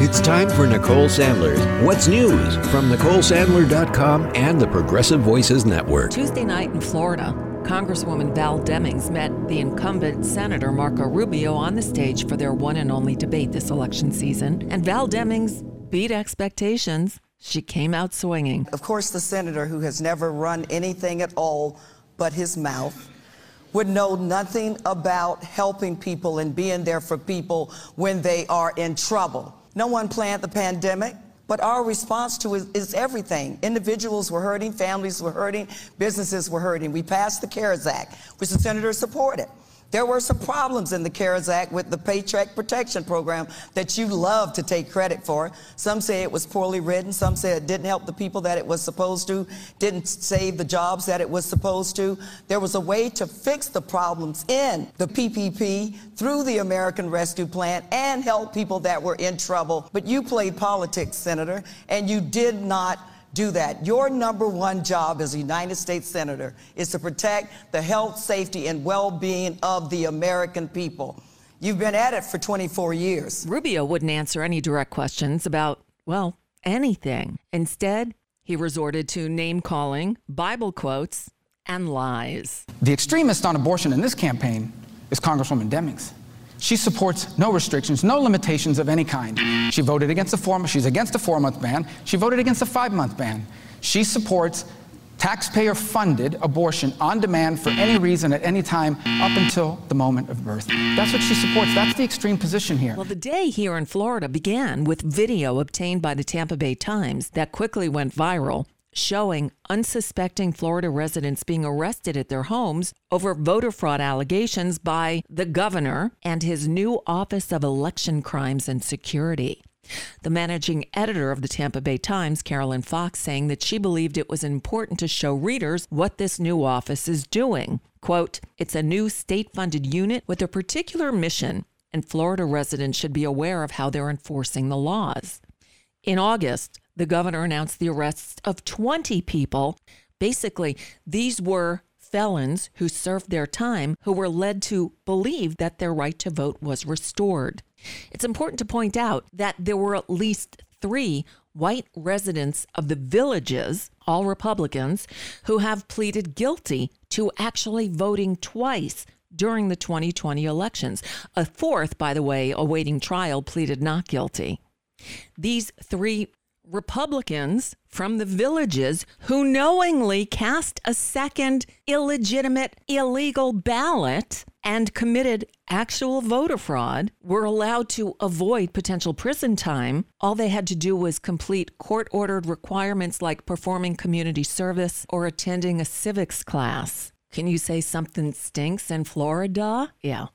It's time for Nicole Sandler's What's News from NicoleSandler.com and the Progressive Voices Network. Tuesday night in Florida, Congresswoman Val Demings met the incumbent Senator Marco Rubio on the stage for their one and only debate this election season. And Val Demings beat expectations. She came out swinging. Of course, the senator who has never run anything at all but his mouth would know nothing about helping people and being there for people when they are in trouble. No one planned the pandemic. But our response to it is everything. Individuals were hurting, families were hurting, businesses were hurting. We passed the CARES Act, which the senator supported. There were some problems in the CARES Act with the Paycheck Protection Program that you love to take credit for. Some say it was poorly written. Some say it didn't help the people that it was supposed to, didn't save the jobs that it was supposed to. There was a way to fix the problems in the PPP through the American Rescue Plan and help people that were in trouble. But you played politics, Senator, and you did not do that. Your number one job as a United States Senator is to protect the health, safety, and well being of the American people. You've been at it for 24 years. Rubio wouldn't answer any direct questions about, well, anything. Instead, he resorted to name calling, Bible quotes, and lies. The extremist on abortion in this campaign is Congresswoman Demings. She supports no restrictions, no limitations of any kind. She voted against a four, she's against a four-month ban. She voted against a five-month ban. She supports taxpayer-funded abortion on demand for any reason at any time up until the moment of birth. That's what she supports. That's the extreme position here. Well, the day here in Florida began with video obtained by the Tampa Bay Times that quickly went viral showing unsuspecting Florida residents being arrested at their homes over voter fraud allegations by the governor and his new Office of Election Crimes and Security. The managing editor of the Tampa Bay Times, Carolyn Fox, saying that she believed it was important to show readers what this new office is doing. Quote, it's a new state funded unit with a particular mission, and Florida residents should be aware of how they're enforcing the laws. In August, the governor announced the arrests of 20 people. Basically, these were felons who served their time who were led to believe that their right to vote was restored. It's important to point out that there were at least three white residents of the villages, all Republicans, who have pleaded guilty to actually voting twice during the 2020 elections. A fourth, by the way, awaiting trial, pleaded not guilty. These three Republicans from the villages who knowingly cast a second illegitimate, illegal ballot and committed actual voter fraud were allowed to avoid potential prison time. All they had to do was complete court ordered requirements like performing community service or attending a civics class. Can you say something stinks in Florida? Yeah.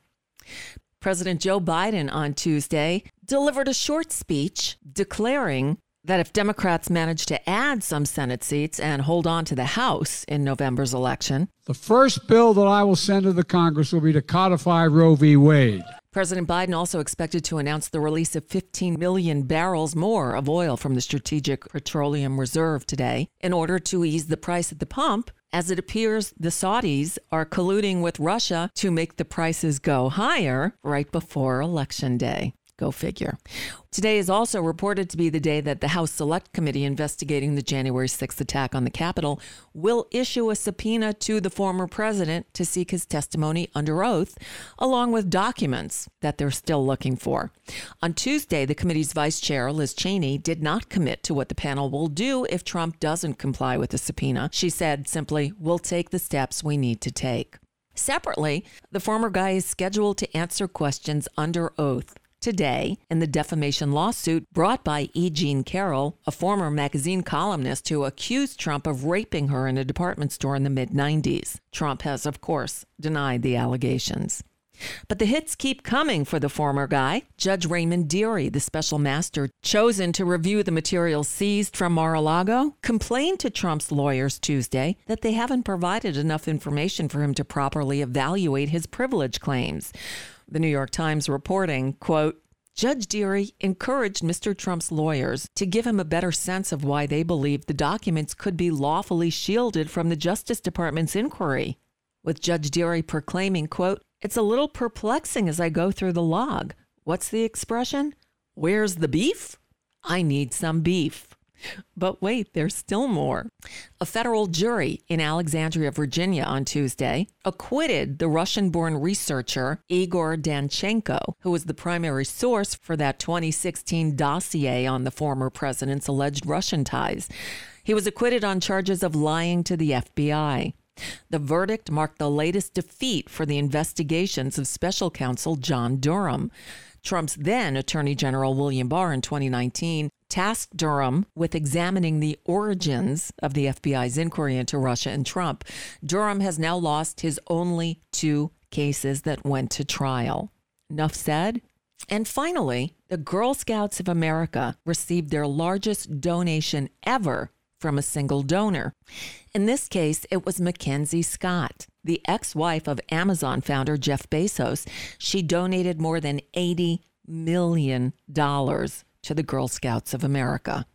President Joe Biden on Tuesday delivered a short speech declaring that if Democrats manage to add some Senate seats and hold on to the House in November's election, the first bill that I will send to the Congress will be to codify Roe v. Wade. President Biden also expected to announce the release of 15 million barrels more of oil from the Strategic Petroleum Reserve today in order to ease the price at the pump, as it appears the Saudis are colluding with Russia to make the prices go higher right before Election Day. Go figure. Today is also reported to be the day that the House Select Committee investigating the January 6th attack on the Capitol will issue a subpoena to the former president to seek his testimony under oath, along with documents that they're still looking for. On Tuesday, the committee's vice chair, Liz Cheney, did not commit to what the panel will do if Trump doesn't comply with the subpoena. She said simply, We'll take the steps we need to take. Separately, the former guy is scheduled to answer questions under oath today in the defamation lawsuit brought by E. Jean Carroll, a former magazine columnist who accused Trump of raping her in a department store in the mid 90s. Trump has, of course, denied the allegations. But the hits keep coming for the former guy. Judge Raymond Dearie, the special master chosen to review the materials seized from Mar a Lago, complained to Trump's lawyers Tuesday that they haven't provided enough information for him to properly evaluate his privilege claims. The New York Times reporting, quote, Judge Dearie encouraged Mr. Trump's lawyers to give him a better sense of why they believed the documents could be lawfully shielded from the Justice Department's inquiry. With Judge Dearie proclaiming, quote, It's a little perplexing as I go through the log. What's the expression? Where's the beef? I need some beef. But wait, there's still more. A federal jury in Alexandria, Virginia on Tuesday acquitted the Russian born researcher Igor Danchenko, who was the primary source for that 2016 dossier on the former president's alleged Russian ties. He was acquitted on charges of lying to the FBI. The verdict marked the latest defeat for the investigations of special counsel John Durham. Trump's then Attorney General William Barr in 2019 tasked Durham with examining the origins of the FBI's inquiry into Russia and Trump. Durham has now lost his only two cases that went to trial. Enough said? And finally, the Girl Scouts of America received their largest donation ever from a single donor. In this case, it was Mackenzie Scott, the ex wife of Amazon founder Jeff Bezos. She donated more than $80 million to the Girl Scouts of America.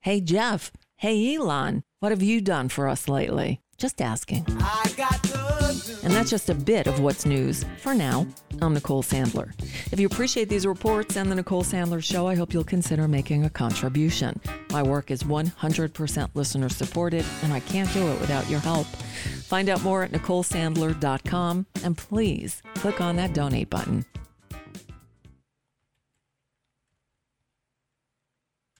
Hey, Jeff. Hey, Elon. What have you done for us lately? Just asking. And that's just a bit of what's news for now. I'm Nicole Sandler. If you appreciate these reports and the Nicole Sandler Show, I hope you'll consider making a contribution. My work is 100% listener supported, and I can't do it without your help. Find out more at NicoleSandler.com and please click on that donate button.